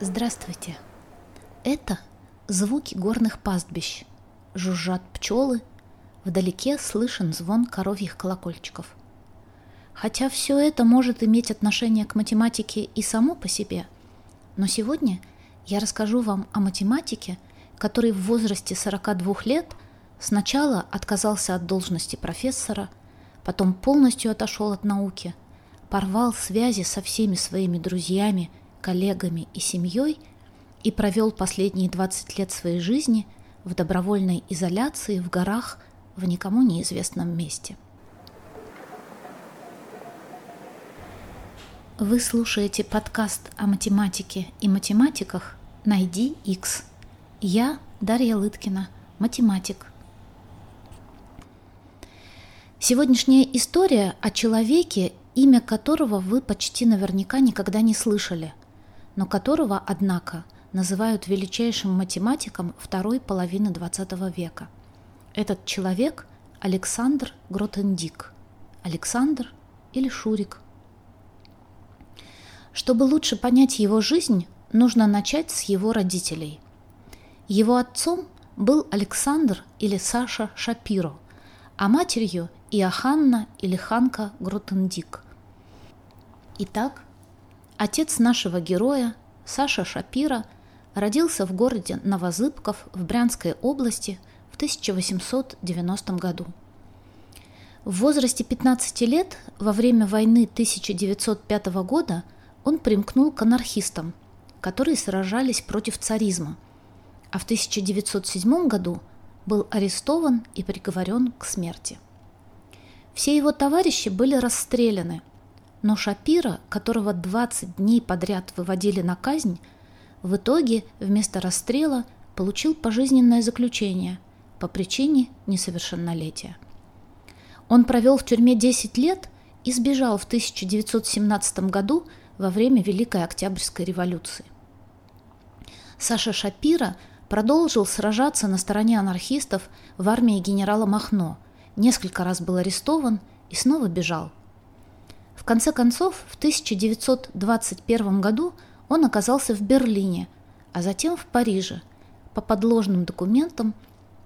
Здравствуйте! Это звуки горных пастбищ. Жужжат пчелы, вдалеке слышен звон коровьих колокольчиков. Хотя все это может иметь отношение к математике и само по себе, но сегодня я расскажу вам о математике, который в возрасте 42 лет сначала отказался от должности профессора, потом полностью отошел от науки, порвал связи со всеми своими друзьями – коллегами и семьей и провел последние 20 лет своей жизни в добровольной изоляции в горах в никому неизвестном месте. Вы слушаете подкаст о математике и математиках «Найди X». Я Дарья Лыткина, математик. Сегодняшняя история о человеке, имя которого вы почти наверняка никогда не слышали – но которого, однако, называют величайшим математиком второй половины XX века. Этот человек – Александр Гротендик. Александр или Шурик. Чтобы лучше понять его жизнь, нужно начать с его родителей. Его отцом был Александр или Саша Шапиро, а матерью – Иоханна или Ханка Гротендик. Итак, Отец нашего героя, Саша Шапира, родился в городе Новозыбков в Брянской области в 1890 году. В возрасте 15 лет, во время войны 1905 года, он примкнул к анархистам, которые сражались против царизма, а в 1907 году был арестован и приговорен к смерти. Все его товарищи были расстреляны – но Шапира, которого 20 дней подряд выводили на казнь, в итоге вместо расстрела получил пожизненное заключение по причине несовершеннолетия. Он провел в тюрьме 10 лет и сбежал в 1917 году во время Великой Октябрьской революции. Саша Шапира продолжил сражаться на стороне анархистов в армии генерала Махно, несколько раз был арестован и снова бежал – в конце концов, в 1921 году он оказался в Берлине, а затем в Париже по подложным документам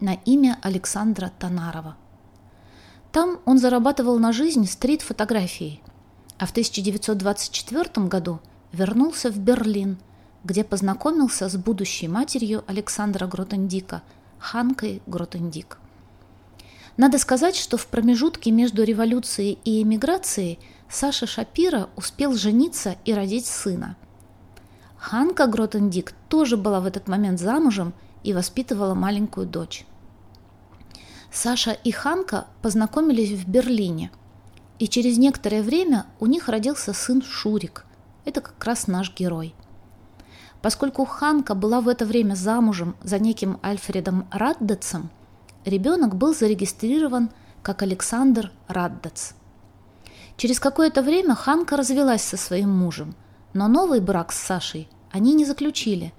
на имя Александра Танарова. Там он зарабатывал на жизнь стрит-фотографией, а в 1924 году вернулся в Берлин, где познакомился с будущей матерью Александра Гротендика, Ханкой Гротендик. Надо сказать, что в промежутке между революцией и эмиграцией – Саша Шапира успел жениться и родить сына. Ханка Гротендик тоже была в этот момент замужем и воспитывала маленькую дочь. Саша и Ханка познакомились в Берлине, и через некоторое время у них родился сын Шурик. Это как раз наш герой. Поскольку Ханка была в это время замужем за неким Альфредом Раддецем, ребенок был зарегистрирован как Александр Раддец. Через какое-то время Ханка развелась со своим мужем, но новый брак с Сашей они не заключили,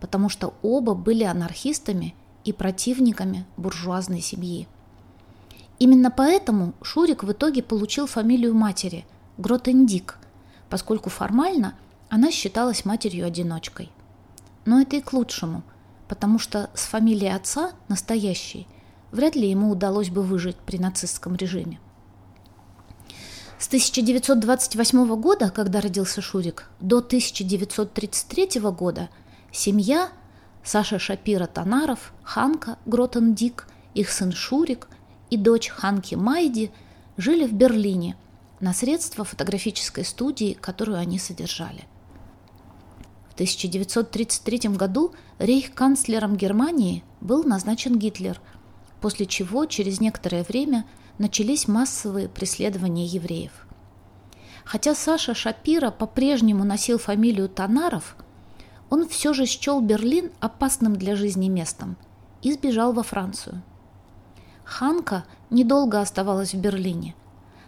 потому что оба были анархистами и противниками буржуазной семьи. Именно поэтому Шурик в итоге получил фамилию матери – Гротендик, поскольку формально она считалась матерью-одиночкой. Но это и к лучшему, потому что с фамилией отца, настоящей, вряд ли ему удалось бы выжить при нацистском режиме. С 1928 года, когда родился Шурик, до 1933 года семья Саша Шапира Танаров, Ханка Гротендик, их сын Шурик и дочь Ханки Майди жили в Берлине на средства фотографической студии, которую они содержали. В 1933 году рейх-канцлером Германии был назначен Гитлер, после чего через некоторое время – начались массовые преследования евреев. Хотя Саша Шапира по-прежнему носил фамилию Танаров, он все же счел Берлин опасным для жизни местом и сбежал во Францию. Ханка недолго оставалась в Берлине.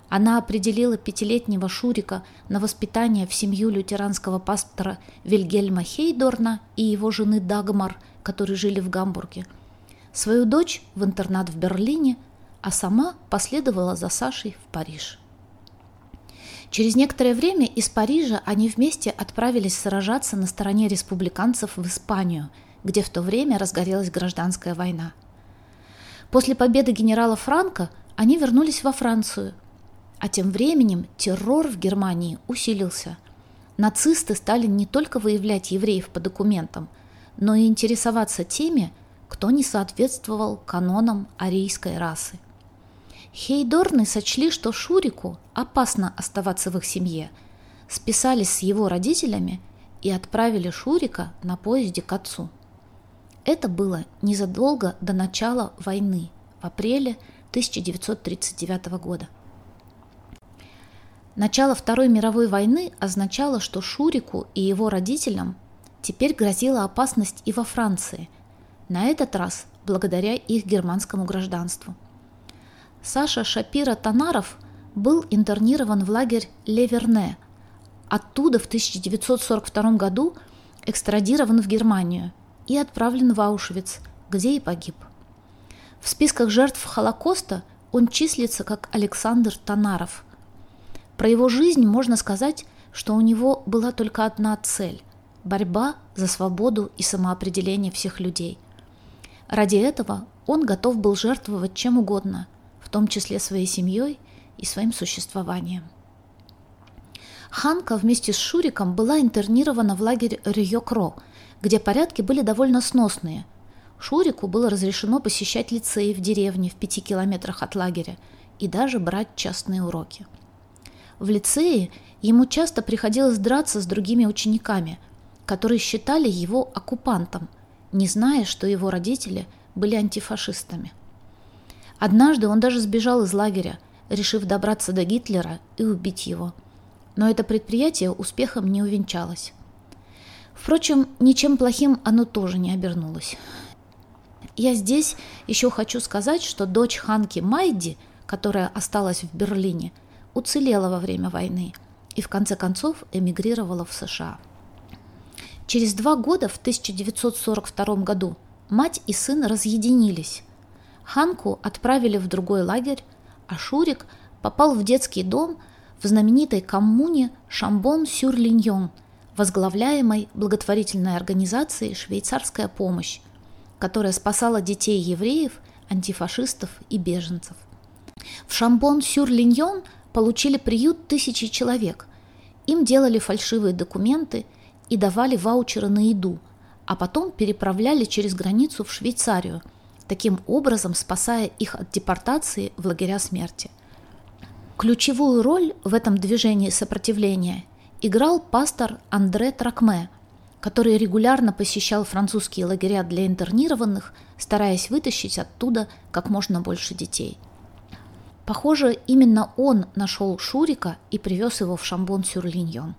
Она определила пятилетнего Шурика на воспитание в семью лютеранского пастора Вильгельма Хейдорна и его жены Дагмар, которые жили в Гамбурге, свою дочь в интернат в Берлине, а сама последовала за Сашей в Париж. Через некоторое время из Парижа они вместе отправились сражаться на стороне республиканцев в Испанию, где в то время разгорелась гражданская война. После победы генерала Франка они вернулись во Францию, а тем временем террор в Германии усилился. Нацисты стали не только выявлять евреев по документам, но и интересоваться теми, кто не соответствовал канонам арийской расы. Хейдорны сочли, что Шурику опасно оставаться в их семье, списались с его родителями и отправили Шурика на поезде к отцу. Это было незадолго до начала войны, в апреле 1939 года. Начало Второй мировой войны означало, что Шурику и его родителям теперь грозила опасность и во Франции, на этот раз благодаря их германскому гражданству – Саша Шапира Танаров был интернирован в лагерь Леверне. Оттуда в 1942 году экстрадирован в Германию и отправлен в Аушвиц, где и погиб. В списках жертв Холокоста он числится как Александр Танаров. Про его жизнь можно сказать, что у него была только одна цель – борьба за свободу и самоопределение всех людей. Ради этого он готов был жертвовать чем угодно – в том числе своей семьей и своим существованием. Ханка вместе с Шуриком была интернирована в лагерь Рьёкро, где порядки были довольно сносные. Шурику было разрешено посещать лицеи в деревне в пяти километрах от лагеря и даже брать частные уроки. В лицее ему часто приходилось драться с другими учениками, которые считали его оккупантом, не зная, что его родители были антифашистами. Однажды он даже сбежал из лагеря, решив добраться до Гитлера и убить его. Но это предприятие успехом не увенчалось. Впрочем, ничем плохим оно тоже не обернулось. Я здесь еще хочу сказать, что дочь Ханки Майди, которая осталась в Берлине, уцелела во время войны и в конце концов эмигрировала в США. Через два года, в 1942 году, мать и сын разъединились, Ханку отправили в другой лагерь, а Шурик попал в детский дом в знаменитой коммуне Шамбон-Сюр-Линьон, возглавляемой благотворительной организацией «Швейцарская помощь», которая спасала детей евреев, антифашистов и беженцев. В Шамбон-Сюр-Линьон получили приют тысячи человек. Им делали фальшивые документы и давали ваучеры на еду, а потом переправляли через границу в Швейцарию – таким образом спасая их от депортации в лагеря смерти. Ключевую роль в этом движении сопротивления играл пастор Андре Тракме, который регулярно посещал французские лагеря для интернированных, стараясь вытащить оттуда как можно больше детей. Похоже, именно он нашел Шурика и привез его в Шамбон-Сюр-Линьон.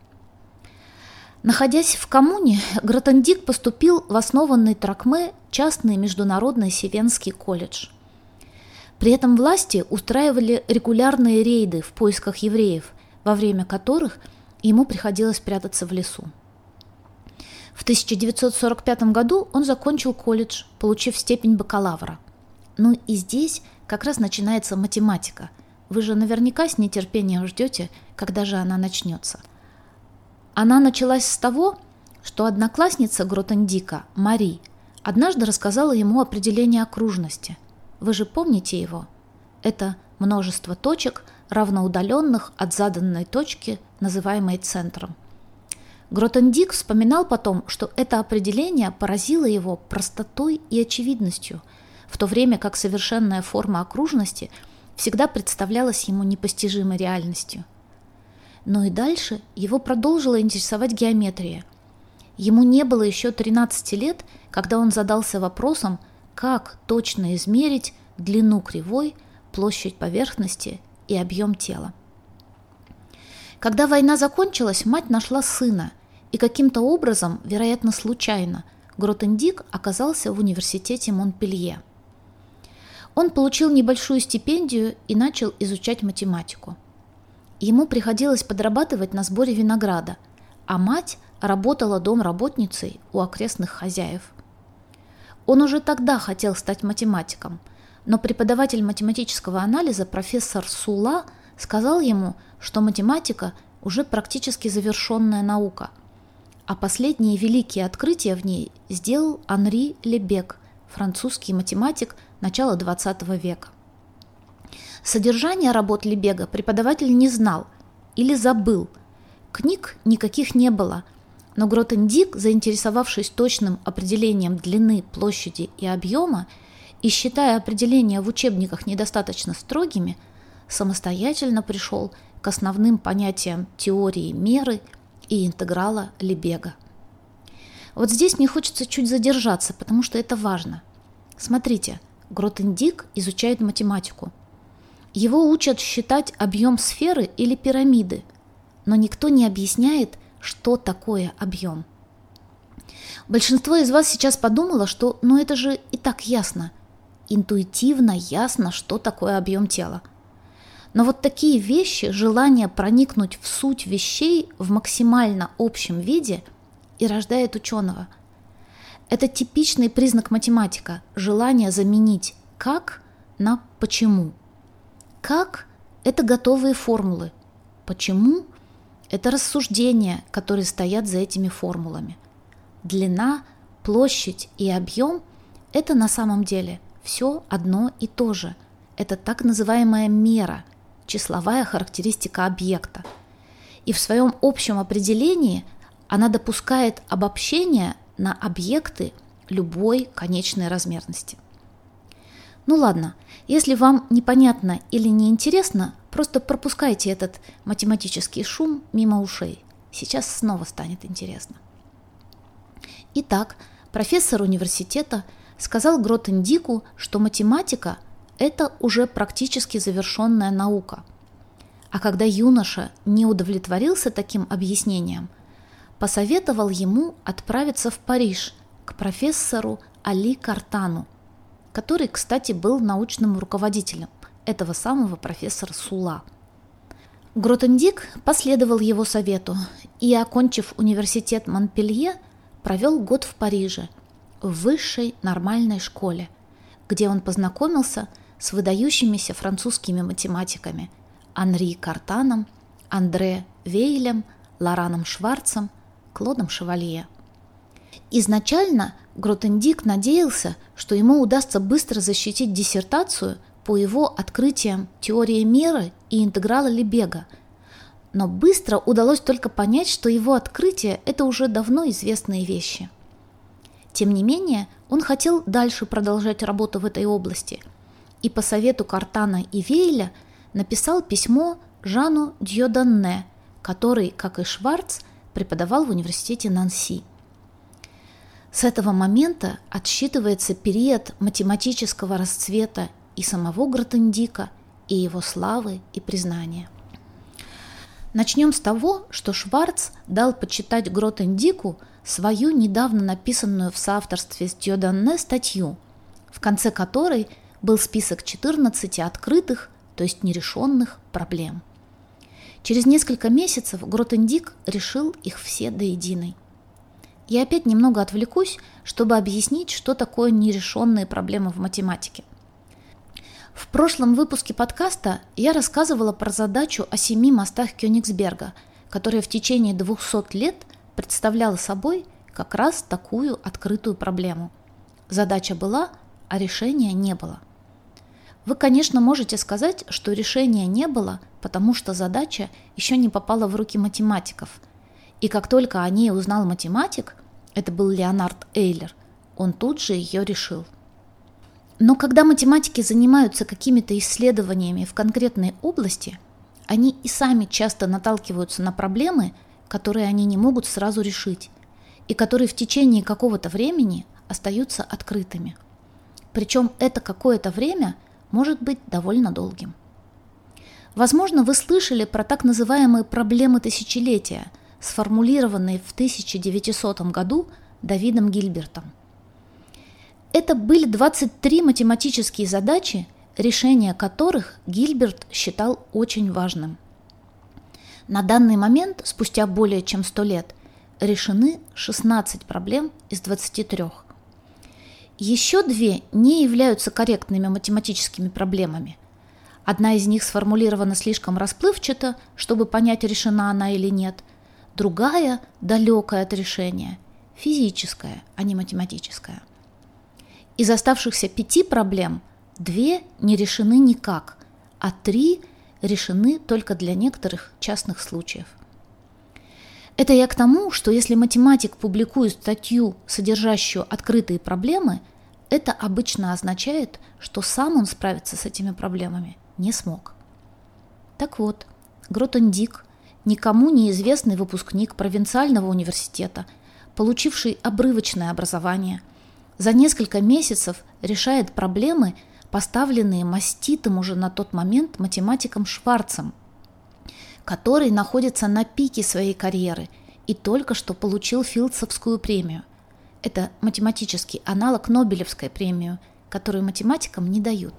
Находясь в коммуне, Гротендик поступил в основанный Тракме частный международный Севенский колледж. При этом власти устраивали регулярные рейды в поисках евреев, во время которых ему приходилось прятаться в лесу. В 1945 году он закончил колледж, получив степень бакалавра. Ну и здесь как раз начинается математика. Вы же наверняка с нетерпением ждете, когда же она начнется. Она началась с того, что одноклассница Гротендика, Мари, однажды рассказала ему определение окружности. Вы же помните его? Это множество точек, равноудаленных от заданной точки, называемой центром. Гротендик вспоминал потом, что это определение поразило его простотой и очевидностью, в то время как совершенная форма окружности всегда представлялась ему непостижимой реальностью. Но и дальше его продолжила интересовать геометрия. Ему не было еще 13 лет, когда он задался вопросом, как точно измерить длину кривой, площадь поверхности и объем тела. Когда война закончилась, мать нашла сына, и каким-то образом, вероятно случайно, Гротендик оказался в университете Монпелье. Он получил небольшую стипендию и начал изучать математику. ему приходилось подрабатывать на сборе винограда, а мать работала домработницей у окрестных хозяев. Он уже тогда хотел стать математиком, но преподаватель математического анализа профессор Сула сказал ему, что математика уже практически завершенная наука, а последние великие открытия в ней сделал Анри Лебек, французский математик начала XX века. Содержание работ Лебега преподаватель не знал или забыл. Книг никаких не было, но Гротендик, заинтересовавшись точным определением длины, площади и объема и считая определения в учебниках недостаточно строгими, самостоятельно пришел к основным понятиям теории меры и интеграла Лебега. Вот здесь мне хочется чуть задержаться, потому что это важно. Смотрите, Гротендик изучает математику – его учат считать объем сферы или пирамиды, но никто не объясняет, что такое объем. Большинство из вас сейчас подумало, что ну это же и так ясно. Интуитивно ясно, что такое объем тела. Но вот такие вещи, желание проникнуть в суть вещей в максимально общем виде и рождает ученого. Это типичный признак математика – желание заменить «как» на «почему». Как – это готовые формулы. Почему – это рассуждения, которые стоят за этими формулами. Длина, площадь и объем – это на самом деле все одно и то же. Это так называемая мера, числовая характеристика объекта. И в своем общем определении она допускает обобщение на объекты любой конечной размерности – ну ладно, если вам непонятно или неинтересно, просто пропускайте этот математический шум мимо ушей. Сейчас снова станет интересно. Итак, профессор университета сказал Гротендику, что математика – это уже практически завершенная наука. А когда юноша не удовлетворился таким объяснением, посоветовал ему отправиться в Париж к профессору Али Картану – который, кстати, был научным руководителем этого самого профессора Сула. Гротендик последовал его совету и, окончив университет Монпелье, провел год в Париже, в высшей нормальной школе, где он познакомился с выдающимися французскими математиками Анри Картаном, Андре Вейлем, Лораном Шварцем, Клодом Шевалье. Изначально Гротендик надеялся, что ему удастся быстро защитить диссертацию по его открытиям теории меры и интеграла Лебега. Но быстро удалось только понять, что его открытия – это уже давно известные вещи. Тем не менее, он хотел дальше продолжать работу в этой области и по совету Картана и Вейля написал письмо Жану Дьоданне, который, как и Шварц, преподавал в университете Нанси – с этого момента отсчитывается период математического расцвета и самого Гротендика, и его славы и признания. Начнем с того, что Шварц дал почитать Гротендику свою недавно написанную в соавторстве с Дьоданне статью, в конце которой был список 14 открытых, то есть нерешенных проблем. Через несколько месяцев Гротендик решил их все до единой – я опять немного отвлекусь, чтобы объяснить, что такое нерешенные проблемы в математике. В прошлом выпуске подкаста я рассказывала про задачу о семи мостах Кёнигсберга, которая в течение 200 лет представляла собой как раз такую открытую проблему. Задача была, а решения не было. Вы, конечно, можете сказать, что решения не было, потому что задача еще не попала в руки математиков – и как только о ней узнал математик, это был Леонард Эйлер, он тут же ее решил. Но когда математики занимаются какими-то исследованиями в конкретной области, они и сами часто наталкиваются на проблемы, которые они не могут сразу решить, и которые в течение какого-то времени остаются открытыми. Причем это какое-то время может быть довольно долгим. Возможно, вы слышали про так называемые проблемы тысячелетия, сформулированные в 1900 году Давидом Гильбертом. Это были 23 математические задачи, решение которых Гильберт считал очень важным. На данный момент, спустя более чем 100 лет, решены 16 проблем из 23. Еще две не являются корректными математическими проблемами. Одна из них сформулирована слишком расплывчато, чтобы понять, решена она или нет. Другая, далекая от решения, физическая, а не математическая. Из оставшихся пяти проблем две не решены никак, а три решены только для некоторых частных случаев. Это я к тому, что если математик публикует статью, содержащую открытые проблемы, это обычно означает, что сам он справиться с этими проблемами не смог. Так вот, Гротендик, никому неизвестный выпускник провинциального университета, получивший обрывочное образование, за несколько месяцев решает проблемы, поставленные маститым уже на тот момент математиком Шварцем, который находится на пике своей карьеры и только что получил Филдсовскую премию. Это математический аналог Нобелевской премии, которую математикам не дают.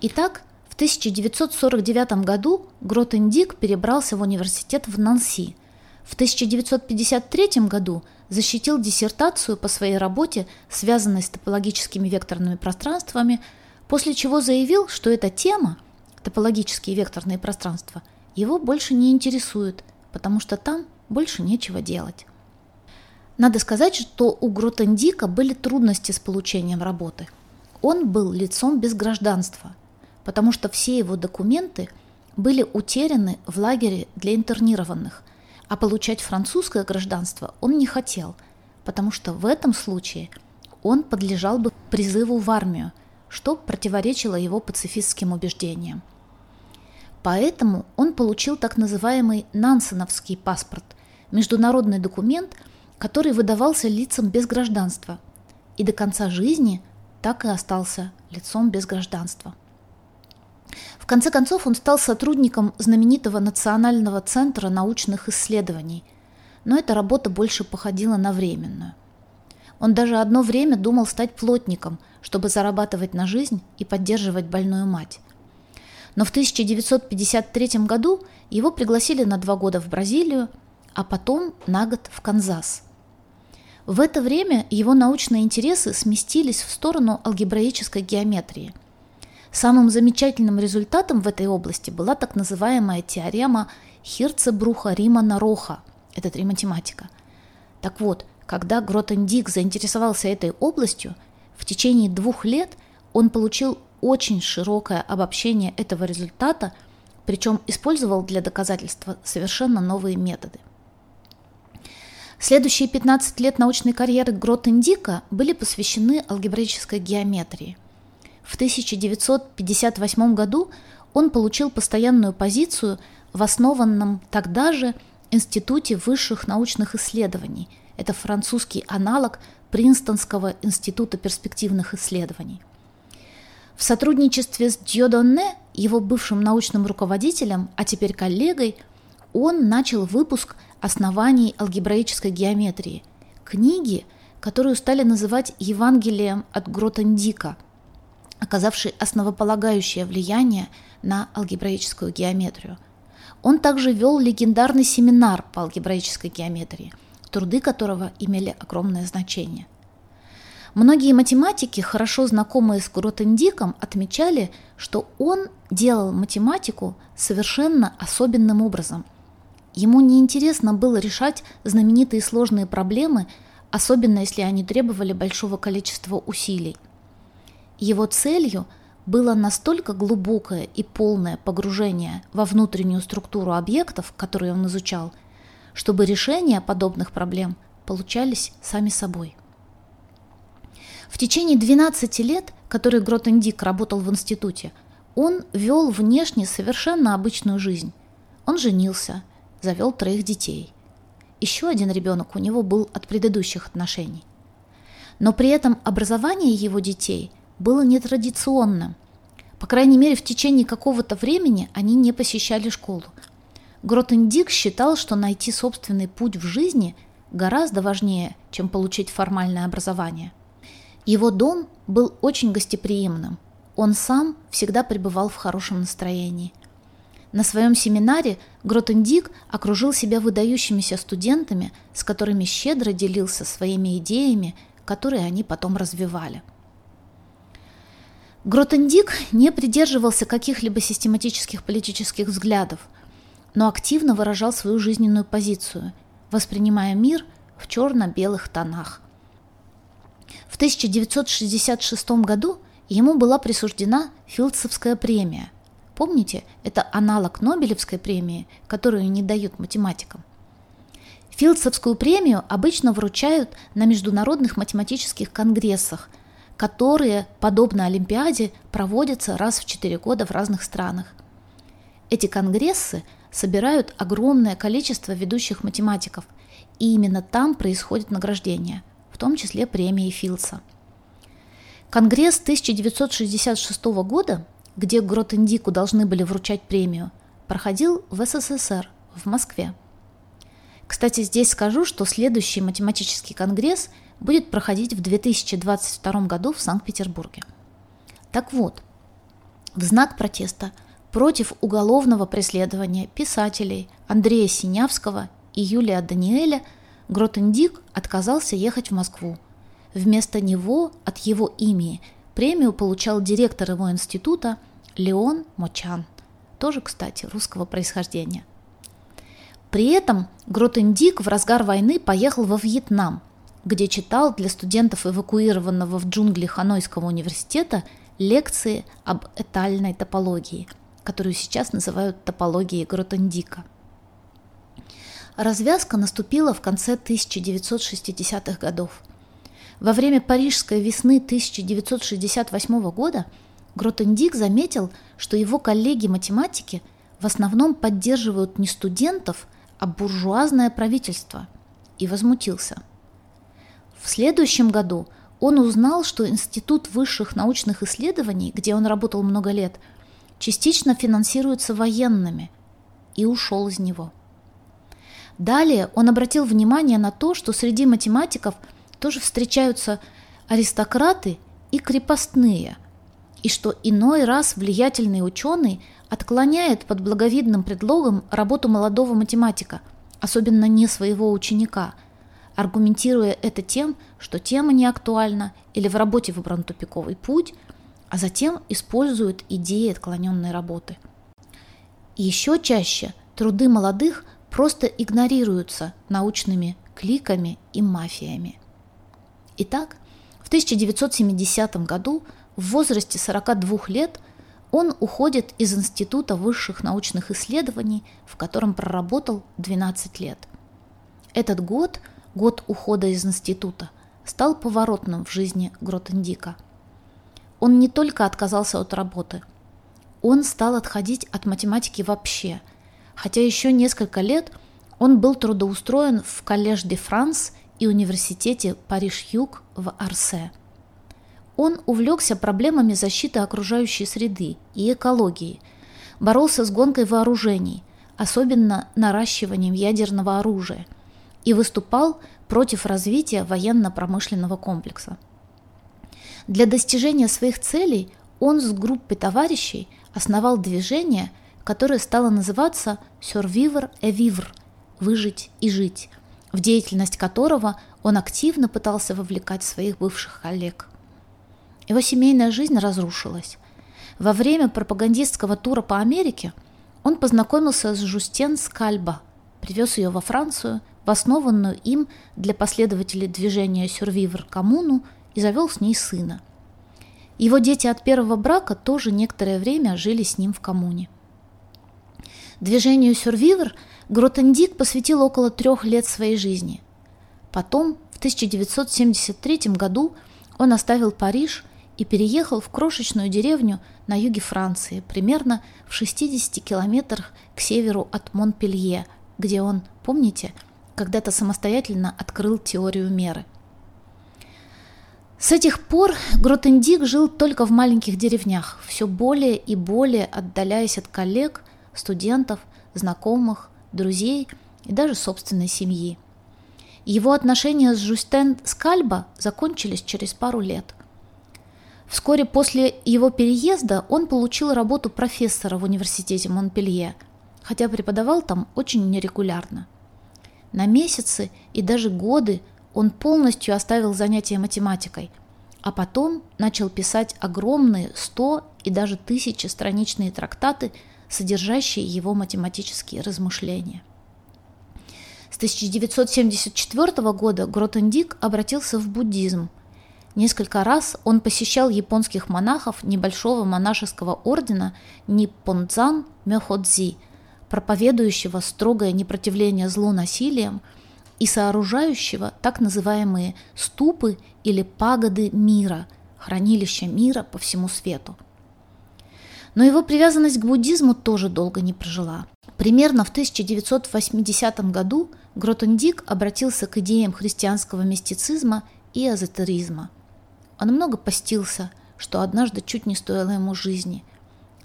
Итак, в 1949 году Гротендик перебрался в университет в Нанси. В 1953 году защитил диссертацию по своей работе, связанной с топологическими векторными пространствами, после чего заявил, что эта тема, топологические векторные пространства – его больше не интересует, потому что там больше нечего делать. Надо сказать, что у Гротендика были трудности с получением работы. Он был лицом без гражданства, потому что все его документы были утеряны в лагере для интернированных, а получать французское гражданство он не хотел, потому что в этом случае он подлежал бы призыву в армию, что противоречило его пацифистским убеждениям. Поэтому он получил так называемый Нансеновский паспорт – международный документ, который выдавался лицам без гражданства, и до конца жизни так и остался лицом без гражданства. В конце концов он стал сотрудником знаменитого Национального центра научных исследований, но эта работа больше походила на временную. Он даже одно время думал стать плотником, чтобы зарабатывать на жизнь и поддерживать больную мать – но в 1953 году его пригласили на два года в Бразилию, а потом на год в Канзас. В это время его научные интересы сместились в сторону алгебраической геометрии. Самым замечательным результатом в этой области была так называемая теорема Хирцебруха-Римана-Роха. Это три математика. Так вот, когда Гротендик заинтересовался этой областью, в течение двух лет он получил очень широкое обобщение этого результата, причем использовал для доказательства совершенно новые методы. Следующие 15 лет научной карьеры Гротендика были посвящены алгебраической геометрии. В 1958 году он получил постоянную позицию в основанном тогда же Институте высших научных исследований. Это французский аналог Принстонского института перспективных исследований – в сотрудничестве с Дьодонне, его бывшим научным руководителем, а теперь коллегой, он начал выпуск оснований алгебраической геометрии, книги, которую стали называть Евангелием от Гротендика, оказавшей основополагающее влияние на алгебраическую геометрию. Он также вел легендарный семинар по алгебраической геометрии, труды которого имели огромное значение. Многие математики, хорошо знакомые с Гротендиком, отмечали, что он делал математику совершенно особенным образом. Ему неинтересно было решать знаменитые сложные проблемы, особенно если они требовали большого количества усилий. Его целью было настолько глубокое и полное погружение во внутреннюю структуру объектов, которые он изучал, чтобы решения подобных проблем получались сами собой. В течение 12 лет, которые Гротендик работал в институте, он вел внешне совершенно обычную жизнь. Он женился, завел троих детей. Еще один ребенок у него был от предыдущих отношений. Но при этом образование его детей было нетрадиционным. По крайней мере, в течение какого-то времени они не посещали школу. Гротендик считал, что найти собственный путь в жизни гораздо важнее, чем получить формальное образование – его дом был очень гостеприимным. Он сам всегда пребывал в хорошем настроении. На своем семинаре Гротендик окружил себя выдающимися студентами, с которыми щедро делился своими идеями, которые они потом развивали. Гротендик не придерживался каких-либо систематических политических взглядов, но активно выражал свою жизненную позицию, воспринимая мир в черно-белых тонах. В 1966 году ему была присуждена Филдсовская премия, Помните, это аналог Нобелевской премии, которую не дают математикам. Филдсовскую премию обычно вручают на международных математических конгрессах, которые, подобно Олимпиаде, проводятся раз в 4 года в разных странах. Эти конгрессы собирают огромное количество ведущих математиков, и именно там происходит награждение, в том числе премии Филдса. Конгресс 1966 года где Гротендику должны были вручать премию, проходил в СССР, в Москве. Кстати, здесь скажу, что следующий математический конгресс будет проходить в 2022 году в Санкт-Петербурге. Так вот, в знак протеста против уголовного преследования писателей Андрея Синявского и Юлия Даниэля Гротендик отказался ехать в Москву. Вместо него от его имени Премию получал директор его института Леон Мочан, тоже, кстати, русского происхождения. При этом Гротендик в разгар войны поехал во Вьетнам, где читал для студентов эвакуированного в джунгли Ханойского университета лекции об этальной топологии, которую сейчас называют топологией Гротендика. Развязка наступила в конце 1960-х годов – во время Парижской весны 1968 года Гротендик заметил, что его коллеги-математики в основном поддерживают не студентов, а буржуазное правительство, и возмутился. В следующем году он узнал, что Институт высших научных исследований, где он работал много лет, частично финансируется военными, и ушел из него. Далее он обратил внимание на то, что среди математиков – тоже встречаются аристократы и крепостные, и что иной раз влиятельный ученый отклоняет под благовидным предлогом работу молодого математика, особенно не своего ученика, аргументируя это тем, что тема не актуальна или в работе выбран тупиковый путь, а затем используют идеи отклоненной работы. Еще чаще труды молодых просто игнорируются научными кликами и мафиями. Итак, в 1970 году в возрасте 42 лет он уходит из Института высших научных исследований, в котором проработал 12 лет. Этот год, год ухода из института, стал поворотным в жизни Гротендика. Он не только отказался от работы, он стал отходить от математики вообще, хотя еще несколько лет он был трудоустроен в Коллеж де Франс и университете Париж-Юг в Арсе. Он увлекся проблемами защиты окружающей среды и экологии, боролся с гонкой вооружений, особенно наращиванием ядерного оружия, и выступал против развития военно-промышленного комплекса. Для достижения своих целей он с группой товарищей основал движение, которое стало называться «Survivor et Vivre» – «Выжить и жить», в деятельность которого он активно пытался вовлекать своих бывших коллег. Его семейная жизнь разрушилась. Во время пропагандистского тура по Америке он познакомился с Жустен Скальба, привез ее во Францию, в основанную им для последователей движения Сюрвивер коммуну и завел с ней сына. Его дети от первого брака тоже некоторое время жили с ним в коммуне. Движению Сюрвивер Гротендик посвятил около трех лет своей жизни. Потом, в 1973 году, он оставил Париж и переехал в крошечную деревню на юге Франции, примерно в 60 километрах к северу от Монпелье, где он, помните, когда-то самостоятельно открыл теорию меры. С этих пор Гротендик жил только в маленьких деревнях, все более и более отдаляясь от коллег, студентов, знакомых, друзей и даже собственной семьи. Его отношения с Жустен Скальба закончились через пару лет. Вскоре после его переезда он получил работу профессора в университете Монпелье, хотя преподавал там очень нерегулярно. На месяцы и даже годы он полностью оставил занятия математикой, а потом начал писать огромные сто и даже тысячи страничные трактаты, содержащие его математические размышления. С 1974 года Гротендик обратился в буддизм. Несколько раз он посещал японских монахов небольшого монашеского ордена Ниппонзан Мёходзи, проповедующего строгое непротивление злу насилием и сооружающего так называемые ступы или пагоды мира, хранилища мира по всему свету. Но его привязанность к буддизму тоже долго не прожила. Примерно в 1980 году Гротендик обратился к идеям христианского мистицизма и эзотеризма. Он много постился, что однажды чуть не стоило ему жизни.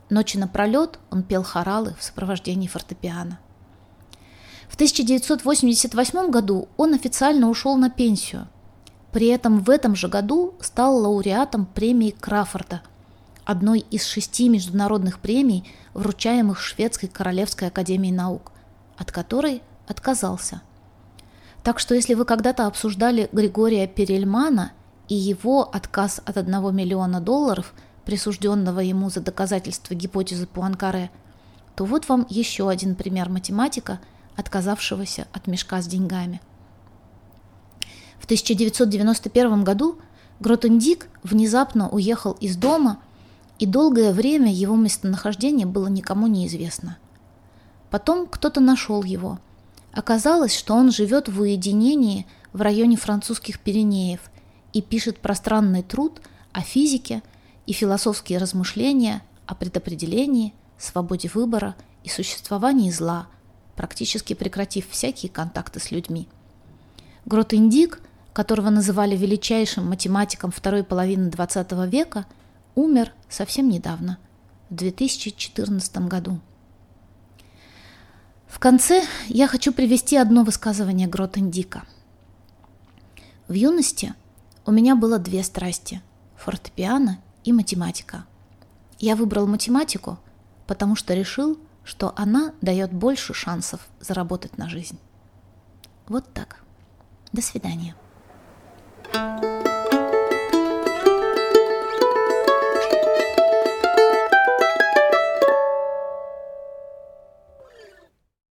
Ночи напролет он пел хоралы в сопровождении фортепиано. В 1988 году он официально ушел на пенсию. При этом в этом же году стал лауреатом премии Краффорда, одной из шести международных премий, вручаемых Шведской Королевской Академией Наук, от которой отказался. Так что если вы когда-то обсуждали Григория Перельмана и его отказ от 1 миллиона долларов, присужденного ему за доказательство гипотезы Пуанкаре, то вот вам еще один пример математика, отказавшегося от мешка с деньгами. В 1991 году Гротендик внезапно уехал из дома, и долгое время его местонахождение было никому неизвестно. Потом кто-то нашел его – Оказалось, что он живет в уединении в районе французских Пиренеев и пишет пространный труд о физике и философские размышления о предопределении, свободе выбора и существовании зла, практически прекратив всякие контакты с людьми. Грот-Индик, которого называли величайшим математиком второй половины XX века, умер совсем недавно, в 2014 году. В конце я хочу привести одно высказывание Гротендика. В юности у меня было две страсти – фортепиано и математика. Я выбрал математику, потому что решил, что она дает больше шансов заработать на жизнь. Вот так. До свидания. thank you